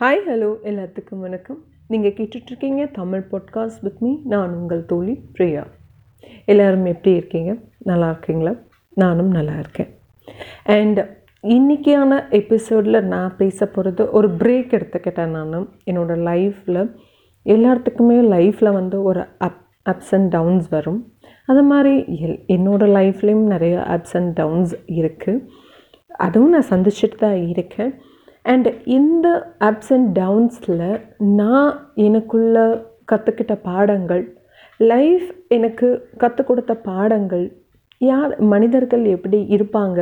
Hi hello எல்லாத்துக்கும் வணக்கம். நீங்கள் கேட்டுட்ருக்கீங்க தமிழ் பாட்காஸ்ட் வித் மீ நான் உங்கள் தோழி பிரியா. எல்லோரும் எப்படி இருக்கீங்க? நல்லா இருக்கீங்களா? நானும் நல்லா இருக்கேன். அண்ட் இன்றைக்கியான எபிசோடில் நான் பேச போகிறது ஒரு பிரேக் எடுத்துக்கிட்டேன் நான். என்னோடய லைஃப்பில் எல்லாத்துக்குமே லைஃப்பில் வந்து ஒரு அப் அப்ஸ் அண்ட் டவுன்ஸ் வரும். அது மாதிரி எல் என்னோடய லைஃப்லேயும் நிறைய அப்ஸ் அண்ட் டவுன்ஸ் இருக்குது அதுவும் நான் சந்திச்சுட்டு தான் இருக்கேன். அண்ட் இந்த அப்ஸ் அண்ட் டவுன்ஸில் நான் எனக்குள்ள கற்றுக்கிட்ட பாடங்கள் லைஃப் எனக்கு கற்றுக் கொடுத்த பாடங்கள் யார் மனிதர்கள் எப்படி இருப்பாங்க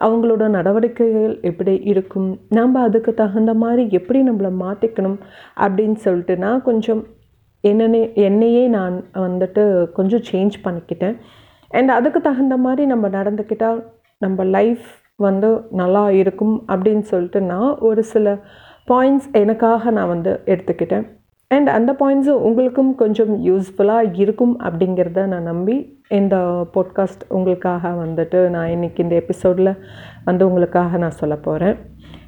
அவங்களோட நடவடிக்கைகள் எப்படி இருக்கும் நம்ம அதுக்கு தகுந்த மாதிரி எப்படி நம்மளை மாற்றிக்கணும் அப்படின்னு சொல்லிட்டு நான் கொஞ்சம் என்னனே என்னையே நான் வந்துட்டு கொஞ்சம் சேஞ்ச் பண்ணிக்கிட்டேன். அண்ட் அதுக்கு தகுந்த மாதிரி நம்ம நடந்துக்கிட்டால் நம்ம லைஃப் வந்து நல்லா இருக்கும் அப்படின்னு சொல்லிட்டு நான் ஒரு சில பாயிண்ட்ஸ் எனக்காக நான் வந்து எடுத்துக்கிட்டேன். அண்ட் அந்த பாயிண்ட்ஸும் உங்களுக்கும் கொஞ்சம் யூஸ்ஃபுல்லாக இருக்கும் அப்படிங்கிறத நான் நம்பி இந்த பாட்காஸ்ட் உங்களுக்காக வந்துட்டு நான் இன்றைக்கி இந்த எபிசோடில் வந்து உங்களுக்காக நான் சொல்ல போகிறேன்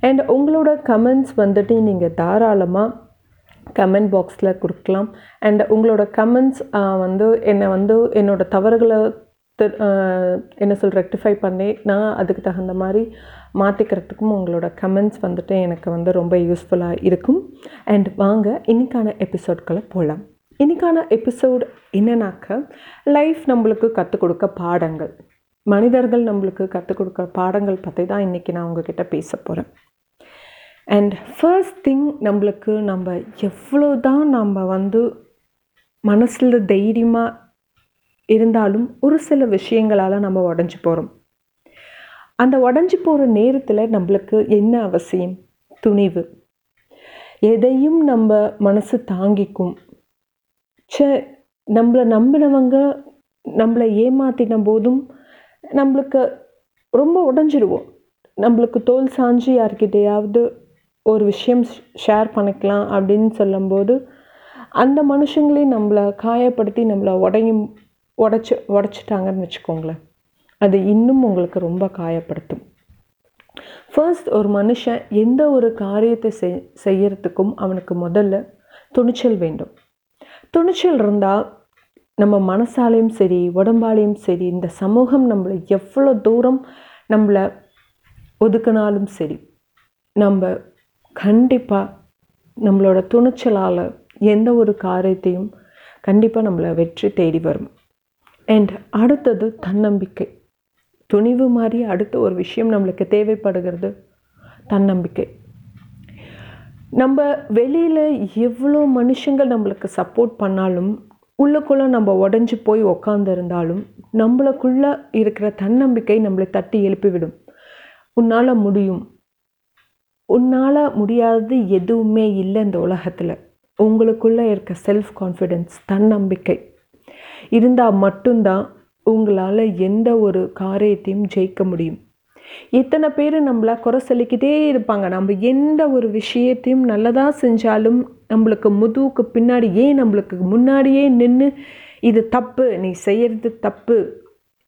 அண்ட் உங்களோட கமெண்ட்ஸ் வந்துட்டு நீங்கள் தாராளமாக கமெண்ட் பாக்ஸில் கொடுக்கலாம். அண்ட் உங்களோட கமெண்ட்ஸ் வந்து என்னை வந்து என்னோடய தவறுகளை என்ன சொல் ரெக்டிஃபை பண்ணி நான் அதுக்கு தகுந்த மாதிரி மாற்றிக்கிறதுக்கும் உங்களோட கமெண்ட்ஸ் வந்துட்டு எனக்கு வந்து ரொம்ப யூஸ்ஃபுல்லாக இருக்கும். அண்ட் வாங்க இன்றைக்கான எபிசோட்களை போகலாம் இன்றைக்கான எபிசோட் என்னன்னாக்க லைஃப் நம்மளுக்கு கற்றுக் கொடுக்க பாடங்கள். மனிதர்கள் நம்மளுக்கு கற்றுக் கொடுக்க பாடங்கள் பற்றி தான் இன்றைக்கி நான் உங்ககிட்ட பேச போகிறேன் அண்ட் ஃபர்ஸ்ட் திங் நம்மளுக்கு நம்ம எவ்வளோ தான் நம்ம வந்து மனசில் தைரியமாக இருந்தாலும் ஒரு சில விஷயங்களால் நம்ம உடஞ்சி போகிறோம் அந்த உடஞ்சி போகிற நேரத்தில் நம்மளுக்கு என்ன அவசியம்? துணிவு. எதையும் நம்ம மனசு தாங்கிக்கும். சே நம்மளை நம்பினவங்க நம்மளை ஏமாத்தின போதும் நம்மளுக்கு ரொம்ப உடஞ்சிடுவோம் நம்மளுக்கு தோல் சாஞ்சு யார்கிட்டையாவது ஒரு விஷயம் ஷேர் பண்ணிக்கலாம் அப்படின்னு சொல்லும்போது அந்த மனுஷங்களே நம்மளை காயப்படுத்தி நம்மளை உடையும் உடச்சி உடச்சிட்டாங்கன்னு வச்சுக்கோங்களேன். அது இன்னும் உங்களுக்கு ரொம்ப காயப்படுத்தும். ஃபர்ஸ்ட் ஒரு மனுஷன் எந்த ஒரு காரியத்தை செய் செய்யறதுக்கும் அவனுக்கு முதல்ல துணிச்சல் வேண்டும். துணிச்சல் இருந்தால் நம்ம மனசாலையும் சரி உடம்பாலையும் சரி இந்த சமூகம் நம்மளை எவ்வளோ தூரம் நம்மளை ஒதுக்கினாலும் சரி நம்ம கண்டிப்பாக நம்மளோட துணிச்சலால் எந்த ஒரு காரியத்தையும் கண்டிப்பாக நம்மளை வெற்றி தேடி வரும். அண்ட் அடுத்தது தன்னம்பிக்கை. துணிவு மாதிரி அடுத்த ஒரு விஷயம் நம்மளுக்கு தேவைப்படுகிறது தன்னம்பிக்கை. நம்ம வெளியில் எவ்வளோ மனுஷங்கள் நம்மளுக்கு சப்போர்ட் பண்ணாலும் உள்ளுக்குள்ளே நம்ம உடஞ்சி போய் உக்காந்துருந்தாலும் நம்மளுக்குள்ளே இருக்கிற தன்னம்பிக்கை நம்மளை தட்டி எழுப்பிவிடும் உன்னால் முடியும். உன்னால் முடியாதது எதுவுமே இல்லை இந்த உலகத்தில். உங்களுக்குள்ளே இருக்க செல்ஃப் கான்ஃபிடென்ஸ் தன்னம்பிக்கை. இருந்தால் மட்டும்தான் உங்களால் எந்த ஒரு காரியத்தையும் ஜெயிக்க முடியும். எத்தனை பேர் நம்மளை குறை சொல்லிக்கிட்டே இருப்பாங்க. நம்ம எந்த ஒரு விஷயத்தையும் நல்லதாக செஞ்சாலும் நம்மளுக்கு முதுவுக்கு பின்னாடி ஏன் நம்மளுக்கு முன்னாடியே நின்று இது தப்பு நீ செய்கிறது தப்பு?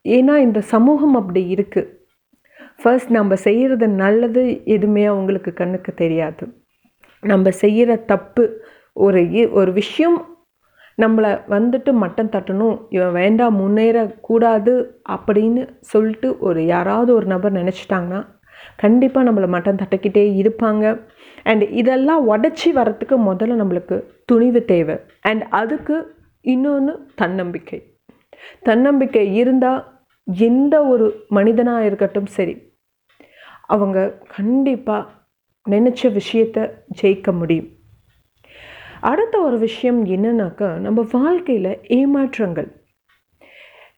ஏன்னா இந்த சமூகம் அப்படி இருக்குது ஃபர்ஸ்ட் நம்ம செய்கிறது நல்லது எதுவுமே அவங்களுக்கு கண்ணுக்கு தெரியாது. நம்ம செய்கிற தப்பு ஒரு ஒரு விஷயம் நம்மளை வந்துட்டு மட்டம் தட்டணும் இவன் வேண்டாம் முன்னேறக்கூடாது அப்படின்னு சொல்லிட்டு ஒரு யாராவது ஒரு நபர் நினச்சிட்டாங்கன்னா கண்டிப்பாக நம்மளை மட்டம் தட்டிக்கிட்டே இருப்பாங்க. அண்ட் இதெல்லாம் உடச்சி வரத்துக்கு முதல்ல நம்மளுக்கு துணிவு தேவை. அண்ட் அதுக்கு இன்னொன்று தன்னம்பிக்கை. தன்னம்பிக்கை இருந்தால் எந்த ஒரு மனிதனாக இருக்கட்டும் சரி அவங்க கண்டிப்பாக நினச்ச விஷயத்தை ஜெயிக்க முடியும். அடுத்த ஒரு விஷயம் என்னன்னாக்கா நம்ம வாழ்க்கையில் ஏமாற்றங்கள்.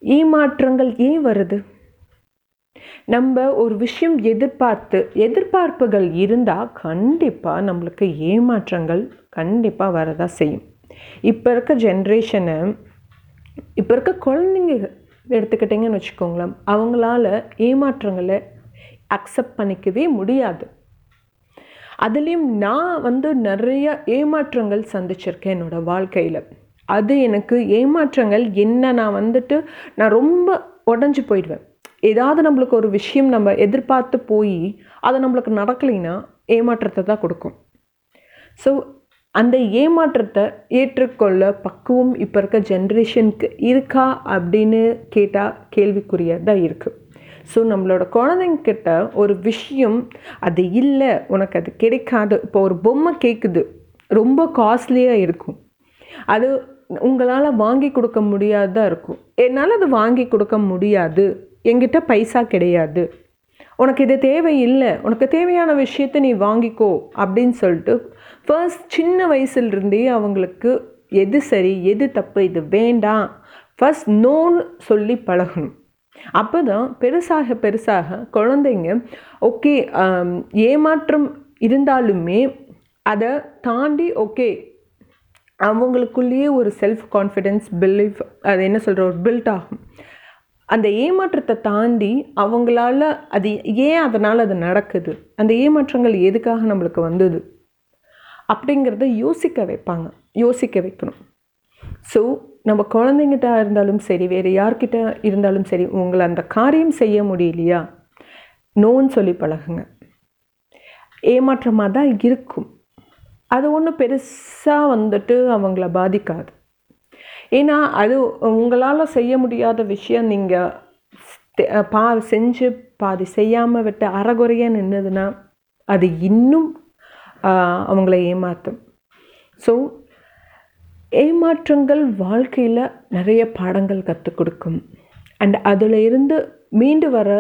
ஏமாற்றங்கள் ஏன் வருது? நம்ம ஒரு விஷயம் எதிர்பார்த்து எதிர்பார்ப்புகள் இருந்தால் கண்டிப்பாக நம்மளுக்கு ஏமாற்றங்கள் கண்டிப்பாக வரதா செய்யும். இப்போ இருக்க ஜென்ரேஷனை இப்போ இருக்க குழந்தைங்க எடுத்துக்கிட்டிங்கன்னு வச்சுக்கோங்களேன் அவங்களால ஏமாற்றங்களை அக்செப்ட் பண்ணிக்கவே முடியாது. அதுலேயும் நான் வந்து நிறைய ஏமாற்றங்கள் சந்திச்சிருக்கேன் என்னோடய வாழ்க்கையில். அது எனக்கு ஏமாற்றங்கள் என்ன நான் வந்துட்டு நான் ரொம்ப உடஞ்சி போயிடுவேன். ஏதாவது நம்மளுக்கு ஒரு விஷயம் நம்ம எதிர்பார்த்து போய் அது நம்மளுக்கு நடக்கலைன்னா ஏமாற்றத்தை தான் கொடுக்கும். ஸோ அந்த ஏமாற்றத்தை ஏற்றுக்கொள்ள பக்குவம் இப்போ இருக்க ஜென்ரேஷனுக்கு இருக்கா அப்படின்னு கேட்டால் கேள்விக்குரியதாக இருக்குது ஸோ நம்மளோட குழந்தைங்கிட்ட ஒரு விஷயம் அது இல்லை உனக்கு அது கிடைக்காது. இப்போ ஒரு பொம்மை கேட்குது ரொம்ப காஸ்ட்லியாக இருக்கும். அது உங்களால் வாங்கி கொடுக்க முடியாததாக இருக்கும். என்னால் அது வாங்கி கொடுக்க முடியாது. என்கிட்ட பைசா கிடையாது. உனக்கு இது தேவையில்லை. உனக்கு தேவையான விஷயத்தை நீ வாங்கிக்கோ அப்படின்னு சொல்லிட்டு ஃபர்ஸ்ட் சின்ன வயசுலேருந்தே அவங்களுக்கு எது சரி எது தப்பு இது வேண்டாம். ஃபர்ஸ்ட் நோன்னு சொல்லி பழகணும். அப்போ தான் பெருசாக பெருசாக குழந்தைங்க ஓகே um, ஏமாற்றம் இருந்தாலுமே அதை தாண்டி ஓகே அவங்களுக்குள்ளேயே ஒரு செல்ஃப் கான்ஃபிடென்ஸ் பிலீஃப் அது என்ன சொல்கிற ஒரு பில்ட் ஆகும். அந்த ஏமாற்றத்தை தாண்டி அவங்களால அது ஏன் அதனால் அது நடக்குது? அந்த ஏமாற்றங்கள் எதுக்காக நம்மளுக்கு வந்தது? அப்படிங்கிறத யோசிக்க வைப்பாங்க. யோசிக்க வைக்கணும். ஸோ நம்ம குழந்தைங்கிட்ட இருந்தாலும் சரி வேறு யார்கிட்ட இருந்தாலும் சரி உங்களை அந்த காரியம் செய்ய முடியலையா? நோன்னு சொல்லி பழகுங்க. ஏமாற்றமாக தான் இருக்கும். அது ஒன்றும் பெருசாக வந்துட்டு அவங்கள பாதிக்காது. ஏன்னா அது உங்களால் செய்ய முடியாத விஷயம் நீங்கள் பா செஞ்சு பாதி செய்யாமல் விட்டு அறகுறையாக நின்றுதுன்னா அது இன்னும் அவங்கள ஏமாற்றும் ஸோ ஏமாற்றங்கள் வாழ்க்கையில் நிறைய பாடங்கள் கற்றுக் கொடுக்கும். அண்ட் அதில் இருந்து மீண்டு வர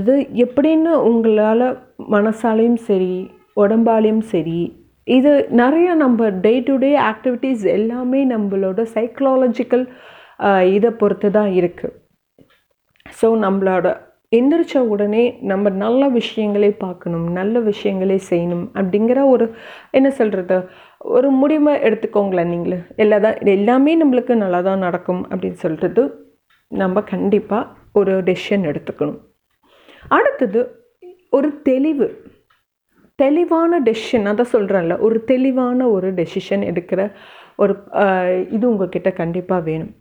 இது எப்படின்னு உங்களால் மனசாலையும் சரி உடம்பாலையும் சரி இது நிறைய நம்ம டே டு டே ஆக்டிவிட்டீஸ் எல்லாமே நம்மளோட சைக்கலாலஜிக்கல் இதை பொறுத்து தான் இருக்குது ஸோ நம்மளோட எந்திரிச்ச உடனே நம்ம நல்ல விஷயங்களே பார்க்கணும் நல்ல விஷயங்களே செய்யணும் அப்படிங்கிற ஒரு என்ன சொல்கிறது ஒரு முடிவை எடுத்துக்கோங்களேன் நீங்களே. எல்லா தான் எல்லாமே நம்மளுக்கு நல்லா தான் நடக்கும் அப்படின்னு சொல்கிறது நம்ம கண்டிப்பாக ஒரு டெசிஷன் எடுத்துக்கணும். அடுத்தது ஒரு தெளிவு. தெளிவான டெசிஷன் அதான் சொல்கிறேன்ல ஒரு தெளிவான ஒரு டெசிஷன் எடுக்கிற ஒரு இது உங்ககிட்ட கண்டிப்பாக வேணும்.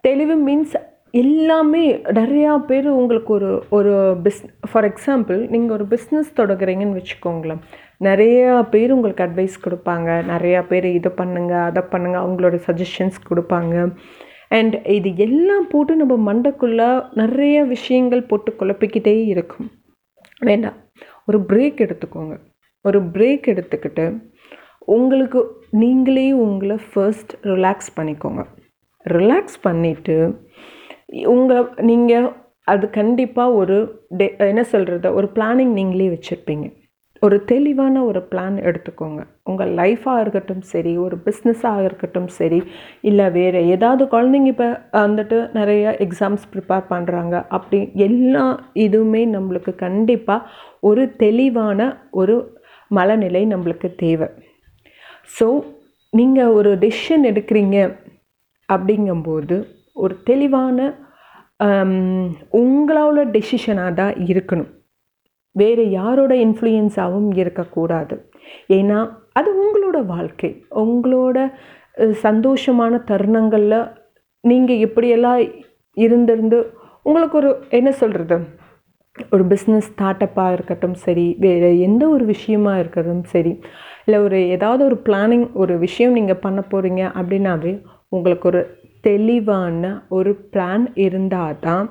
தெளிவு மீன்ஸ் எல்லாமே நிறையா பேர் உங்களுக்கு ஒரு ஒரு பிஸ் ஃபார் எக்ஸாம்பிள் நீங்கள் ஒரு பிஸ்னஸ் தொடங்குறீங்கன்னு வச்சுக்கோங்களேன். நிறையா பேர் உங்களுக்கு அட்வைஸ் கொடுப்பாங்க. நிறையா பேர் இதை பண்ணுங்கள் அதை பண்ணுங்கள் அவங்களோட சஜஷன்ஸ் கொடுப்பாங்க. அண்ட் இது எல்லாம் போட்டு நம்ம மண்டைக்குள்ளே நிறைய விஷயங்கள் போட்டு குழப்பிக்கிட்டே இருக்கும். வேண்டாம். ஒரு பிரேக் எடுத்துக்கோங்க. ஒரு பிரேக் எடுத்துக்கிட்டு உங்களுக்கு நீங்களே உங்களை ஃபர்ஸ்ட் ரிலாக்ஸ் பண்ணிக்கோங்க. ரிலாக்ஸ் பண்ணிவிட்டு உங்கள் நீங்கள் அது கண்டிப்பாக ஒரு டே என்ன சொல்கிறது ஒரு பிளானிங் நீங்களே வச்சுருப்பீங்க. ஒரு தெளிவான ஒரு பிளான் எடுத்துக்கோங்க. உங்கள் லைஃபாக இருக்கட்டும் சரி ஒரு பிஸ்னஸாக இருக்கட்டும் சரி இல்லை வேறு ஏதாவது குழந்தைங்க இப்போ வந்துட்டு நிறைய எக்ஸாம்ஸ் ப்ரிப்பேர் பண்ணுறாங்க அப்படி எல்லா இதுவுமே நம்மளுக்கு கண்டிப்பாக ஒரு தெளிவான ஒரு மனநிலை நம்மளுக்கு தேவை. ஸோ நீங்கள் ஒரு டெசிஷன் எடுக்கிறீங்க அப்படிங்கும்போது ஒரு தெளிவான உங்களோட டெசிஷனாக தான் இருக்கணும். வேறு யாரோட இன்ஃப்ளூயன்ஸாகவும் இருக்கக்கூடாது. ஏன்னா அது உங்களோட வாழ்க்கை. உங்களோட சந்தோஷமான தருணங்களில் நீங்கள் எப்படியெல்லாம் இருந்திருந்து உங்களுக்கு ஒரு என்ன சொல்கிறது ஒரு பிஸ்னஸ் ஸ்டார்ட்அப்பாக இருக்கட்டும் சரி வேறு எந்த ஒரு விஷயமா இருக்கட்டும் சரி இல்லை ஒரு ஏதாவது ஒரு பிளானிங் ஒரு விஷயம் நீங்கள் பண்ண போகிறீங்க அப்படின்னாவே உங்களுக்கு ஒரு தெளிவான ஒரு பிளான் இருந்தால் தான்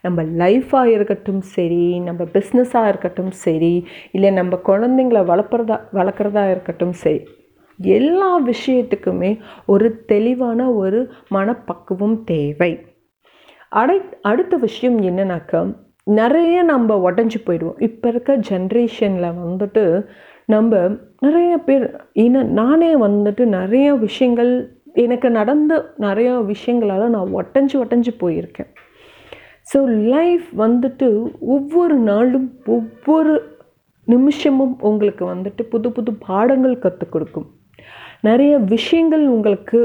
நம்ம லைஃபாக இருக்கட்டும் சரி நம்ம பிஸ்னஸாக இருக்கட்டும் சரி இல்லை நம்ம குழந்தைங்கள வளர்ப்புறதா வளர்க்குறதா இருக்கட்டும் சரி எல்லா விஷயத்துக்குமே ஒரு தெளிவான ஒரு மனப்பக்குவம் தேவை. அடை அடுத்த விஷயம் என்னன்னாக்கா நிறைய நம்ம உடஞ்சி போயிடுவோம். இப்போ இருக்க ஜென்ரேஷனில் வந்துட்டு நம்ம நிறைய பேர் ஏன்னா நானே வந்துட்டு நிறைய விஷயங்கள் எனக்கு நடந்த நிறையா விஷயங்களால் நான் ஒட்டஞ்சு ஒட்டஞ்சு போயிருக்கேன். ஸோ லைஃப் வந்துட்டு ஒவ்வொரு நாளும் ஒவ்வொரு நிமிஷமும் உங்களுக்கு வந்துட்டு புது புது பாடங்கள் கற்றுக் கொடுக்கும். நிறைய விஷயங்கள் உங்களுக்கு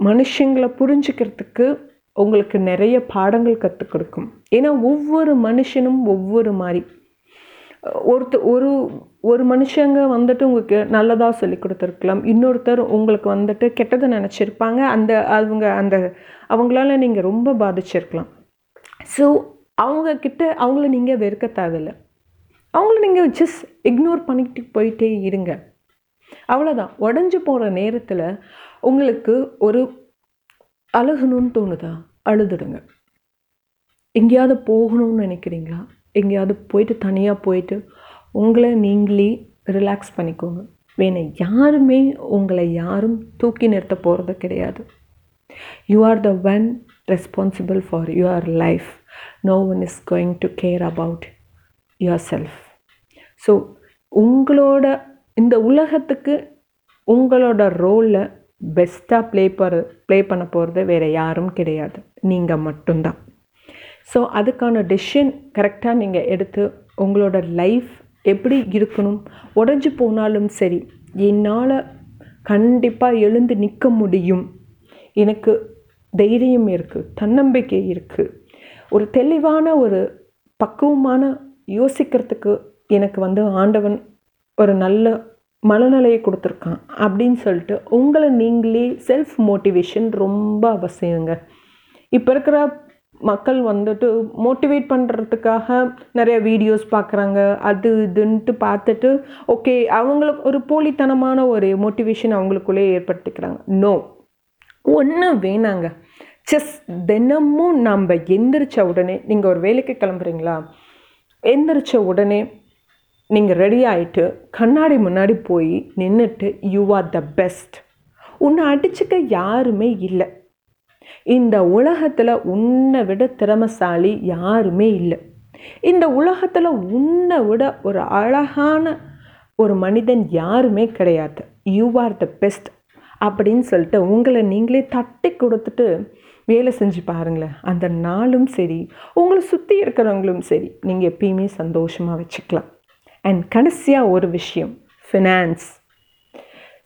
மனுஷங்களை புரிஞ்சுக்கிறதுக்கு உங்களுக்கு நிறைய பாடங்கள் கற்றுக் கொடுக்கும். ஏன்னா ஒவ்வொரு மனுஷனும் ஒவ்வொரு மாதிரி. ஒருத்த ஒரு ஒரு மனுஷங்க வந்துட்டு உங்களுக்கு நல்லதாக சொல்லி கொடுத்துருக்கலாம். இன்னொருத்தர் உங்களுக்கு வந்துட்டு கெட்டதை நினச்சிருப்பாங்க. அந்த அவங்க அந்த அவங்களால நீங்கள் ரொம்ப பாதிச்சிருக்கலாம். ஸோ அவங்கக்கிட்ட அவங்கள நீங்கள் வெறுக்க தேவையில்லை அவங்கள நீங்கள் ஜஸ்ட் இக்னோர் பண்ணிக்கிட்டு போயிட்டே இருங்க. அவ்வளோதான் உடஞ்சி போகிற நேரத்தில் உங்களுக்கு ஒரு அழுகணும்னு தோணுதா? அழுதுடுங்க. எங்கேயாவது போகணும்னு நினைக்கிறீங்களா? எங்கேயாவது போயிட்டு தனியாக போயிட்டு உங்களை நீங்களே ரிலாக்ஸ் பண்ணிக்கோங்க. வேணும் யாருமே உங்களை யாரும் தூக்கி நிறுத்த போகிறது கிடையாது. You are the one responsible for your life no one is going to care about yourself so உங்களோட இந்த உலகத்துக்கு உங்களோட ரோலில் பெஸ்ட்டாக ப்ளே பண்ண ப்ளே பண்ண போகிறது வேறு யாரும் கிடையாது. நீங்கள் மட்டும்தான். ஸோ அதுக்கான டெசிஷன் கரெக்டாக நீங்கள் எடுத்து உங்களோட லைஃப் எப்படி இருக்கணும் உடஞ்சி போனாலும் சரி என்னால் கண்டிப்பாக எழுந்து நிற்க முடியும். எனக்கு தைரியம் இருக்குது தன்னம்பிக்கை இருக்குது ஒரு தெளிவான ஒரு பக்குவமான யோசிக்கிறதுக்கு எனக்கு வந்து ஆண்டவன் ஒரு நல்ல மனநிலையை கொடுத்துருக்கான் அப்படின்னு சொல்லிட்டு உங்களை நீங்களே செல்ஃப் மோட்டிவேஷன் ரொம்ப அவசியங்க. இப்போ இருக்கிற மக்கள் வந்துட்டு மோட்டிவேட் பண்ணுறதுக்காக நிறைய வீடியோஸ் பார்க்குறாங்க அது இதுன்ட்டு பார்த்துட்டு ஓகே அவங்களுக்கு ஒரு போலித்தனமான ஒரு மோட்டிவேஷன் அவங்களுக்குள்ளே ஏற்படுத்திக்கிறாங்க. நோ ஒன்று வேணாங்க. செஸ் தினமும் நம்ம எந்திரிச்ச உடனே நீங்கள் ஒரு வேலைக்கு கிளம்புறீங்களா? எந்திரிச்ச உடனே நீங்கள் ரெடி ஆகிட்டு கண்ணாடி முன்னாடி போய் நின்றுட்டு யூ ஆர் த பெஸ்ட் உன்னை அடிச்சுக்க யாருமே இல்லை. இந்த உலகத்தில் உன்னை விட திறமசாலி யாருமே இல்லை. இந்த உலகத்தில் உன்னை விட ஒரு அழகான ஒரு மனிதன் யாருமே கிடையாது. யூ ஆர் த பெஸ்ட் அப்படின்னு சொல்லிட்டு உங்களை நீங்களே தட்டி கொடுத்துட்டு வேலை செஞ்சு பாருங்களேன். அந்த நாளும் சரி உங்களை சுற்றி இருக்கிறவங்களும் சரி நீங்கள் எப்பயுமே சந்தோஷமாக வச்சுக்கலாம். அண்ட் கடைசியாக ஒரு விஷயம் ஃபினான்ஸ்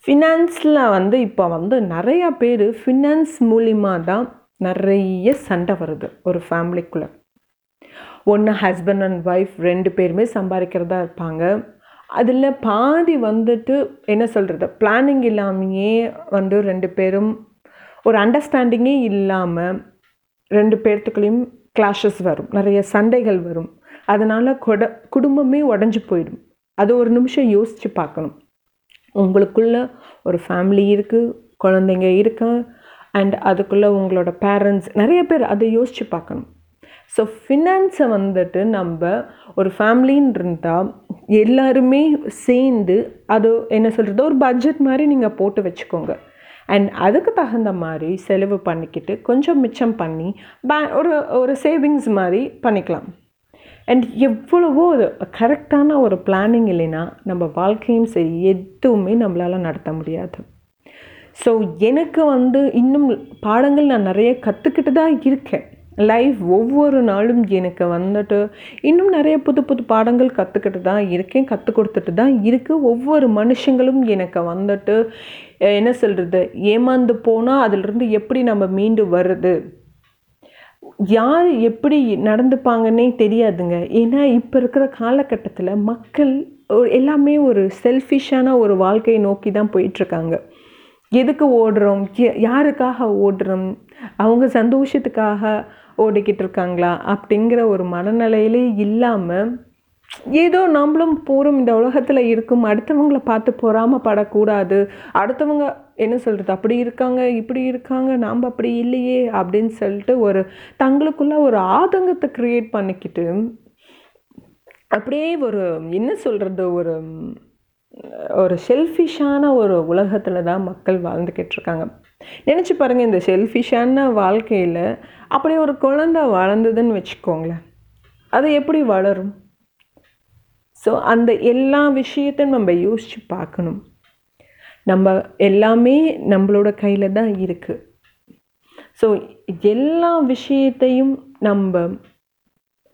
ஃபினான்ஸில் வந்து இப்போ வந்து நிறையா பேர் ஃபினான்ஸ் மூலிமா தான் நிறைய சண்டை வருது ஒரு ஃபேமிலிக்குள்ளே ஒன்று ஹஸ்பண்ட் அண்ட் ஒய்ஃப் ரெண்டு பேருமே சம்பாதிக்கிறதா இருப்பாங்க. அதில் பாதி வந்துட்டு என்ன சொல்கிறது? பிளானிங் இல்லாமையே வந்து ரெண்டு பேரும் ஒரு அண்டர்ஸ்டாண்டிங்கே இல்லாமல் ரெண்டு பேர்த்துக்குள்ளேயும் கிளாஷஸ் வரும். நிறைய சண்டைகள் வரும். அதனால் கொட குடும்பமே உடஞ்சி போயிடும். அது ஒரு நிமிஷம் யோசித்து பார்க்கணும். உங்களுக்குள்ள ஒரு ஃபேமிலி இருக்குது குழந்தைங்க இருக்கு அண்ட் அதுக்குள்ளே உங்களோட பேரண்ட்ஸ் நிறைய பேர் அதை யோசித்து பார்க்கணும். ஸோ ஃபினான்ஸை வந்துட்டு நம்ம ஒரு ஃபேமிலின்னு இருந்தால் எல்லாருமே சேர்ந்து அது என்ன சொல்கிறது ஒரு பட்ஜெட் மாதிரி நீங்கள் போட்டு வச்சுக்கோங்க. அண்ட் அதுக்கு தகுந்த மாதிரி செலவு பண்ணிக்கிட்டு கொஞ்சம் மிச்சம் பண்ணி பே ஒரு ஒரு சேவிங்ஸ் மாதிரி பண்ணிக்கலாம். அண்ட் எவ்வளவோ அது கரெக்டான ஒரு பிளானிங் இல்லைன்னா நம்ம வாழ்க்கையும் சரி எதுவுமே நம்மளால் நடத்த முடியாது. ஸோ எனக்கு வந்து இன்னும் பாடங்கள் நான் நிறைய கற்றுக்கிட்டு தான் இருக்கேன். லைஃப் ஒவ்வொரு நாளும் எனக்கு வந்துட்டு இன்னும் நிறைய புது புது பாடங்கள் கற்றுக்கிட்டு தான் இருக்கேன் கற்றுக் கொடுத்துட்டு தான் இருக்குது ஒவ்வொரு மனுஷங்களும் எனக்கு வந்துட்டு என்ன சொல்கிறது ஏமாந்து போனால் அதிலிருந்து எப்படி நம்ம மீண்டு வருது யார் எப்படி நடந்துப்பாங்கன்னே தெரியாதுங்க. ஏன்னா இப்போ இருக்கிற காலகட்டத்தில் மக்கள் எல்லாமே ஒரு செல்ஃபிஷான ஒரு வாழ்க்கையை நோக்கி தான் போயிட்டுருக்காங்க. எதுக்கு ஓடுறோம்? யாருக்காக ஓடுறோம்? அவங்க சந்தோஷத்துக்காக ஓடிக்கிட்டு இருக்காங்களா அப்படிங்கிற ஒரு மனநிலையிலே இல்லாமல் ஏதோ நம்மளும் போகிறோம் இந்த உலகத்தில் இருக்கும் அடுத்தவங்கள பார்த்து பொறாமல் படக்கூடாது அடுத்தவங்க என்ன சொல்கிறது அப்படி இருக்காங்க இப்படி இருக்காங்க நாம் அப்படி இல்லையே அப்படின்னு சொல்லிட்டு ஒரு தங்களுக்குள்ள ஒரு ஆதங்கத்தை க்ரியேட் பண்ணிக்கிட்டு அப்படியே ஒரு என்ன சொல்கிறது ஒரு ஒரு செல்ஃபிஷான ஒரு உலகத்தில் தான் மக்கள் வாழ்ந்துக்கிட்டு இருக்காங்க நினச்சி பாருங்கள் இந்த செல்ஃபிஷான வாழ்க்கையில் அப்படி ஒரு குழந்தை வளர்ந்ததுன்னு வச்சுக்கோங்களேன் அது எப்படி வளரும்? ஸோ அந்த எல்லா விஷயத்தையும் நம்ம யோசித்து பார்க்கணும். நம்ம எல்லாமே நம்மளோட கையில் தான் இருக்குது ஸோ எல்லா விஷயத்தையும் நம்ம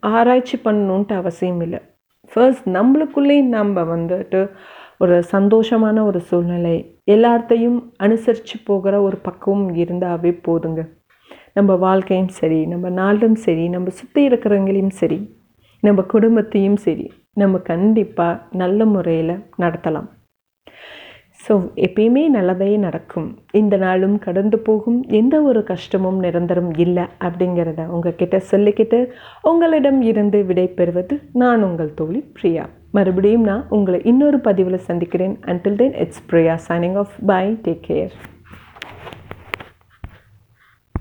ஆராய்ச்சி பண்ணணுன்ட்டு அவசியம் இல்லை. ஃபர்ஸ்ட் நம்மளுக்குள்ளே நம்ம வந்துட்டு ஒரு சந்தோஷமான ஒரு சூழ்நிலை. எல்லாத்தையும் அனுசரித்து போகிற ஒரு பக்குவம் இருந்தாவே போதுங்க. நம்ம வாழ்க்கையும் சரி நம்ம நாளும் சரி நம்ம சுற்றி இருக்கிறவங்களையும் சரி நம்ம குடும்பத்தையும் சரி நம்ம கண்டிப்பாக நல்ல முறையில் நடத்தலாம். ஸோ எப்பயுமே நல்லதே நடக்கும். இந்த நாளும் கடந்து போகும். எந்த ஒரு கஷ்டமும் நிரந்தரம் இல்லை அப்படிங்கிறத உங்ககிட்ட சொல்லிக்கிட்டு உங்களிடம் இருந்து விடை பெறுவது நான் உங்கள் தோழி பிரியா. மறுபடியும் நான் உங்களை இன்னொரு பதிவில் சந்திக்கிறேன். Until then it's Priya signing off bye take care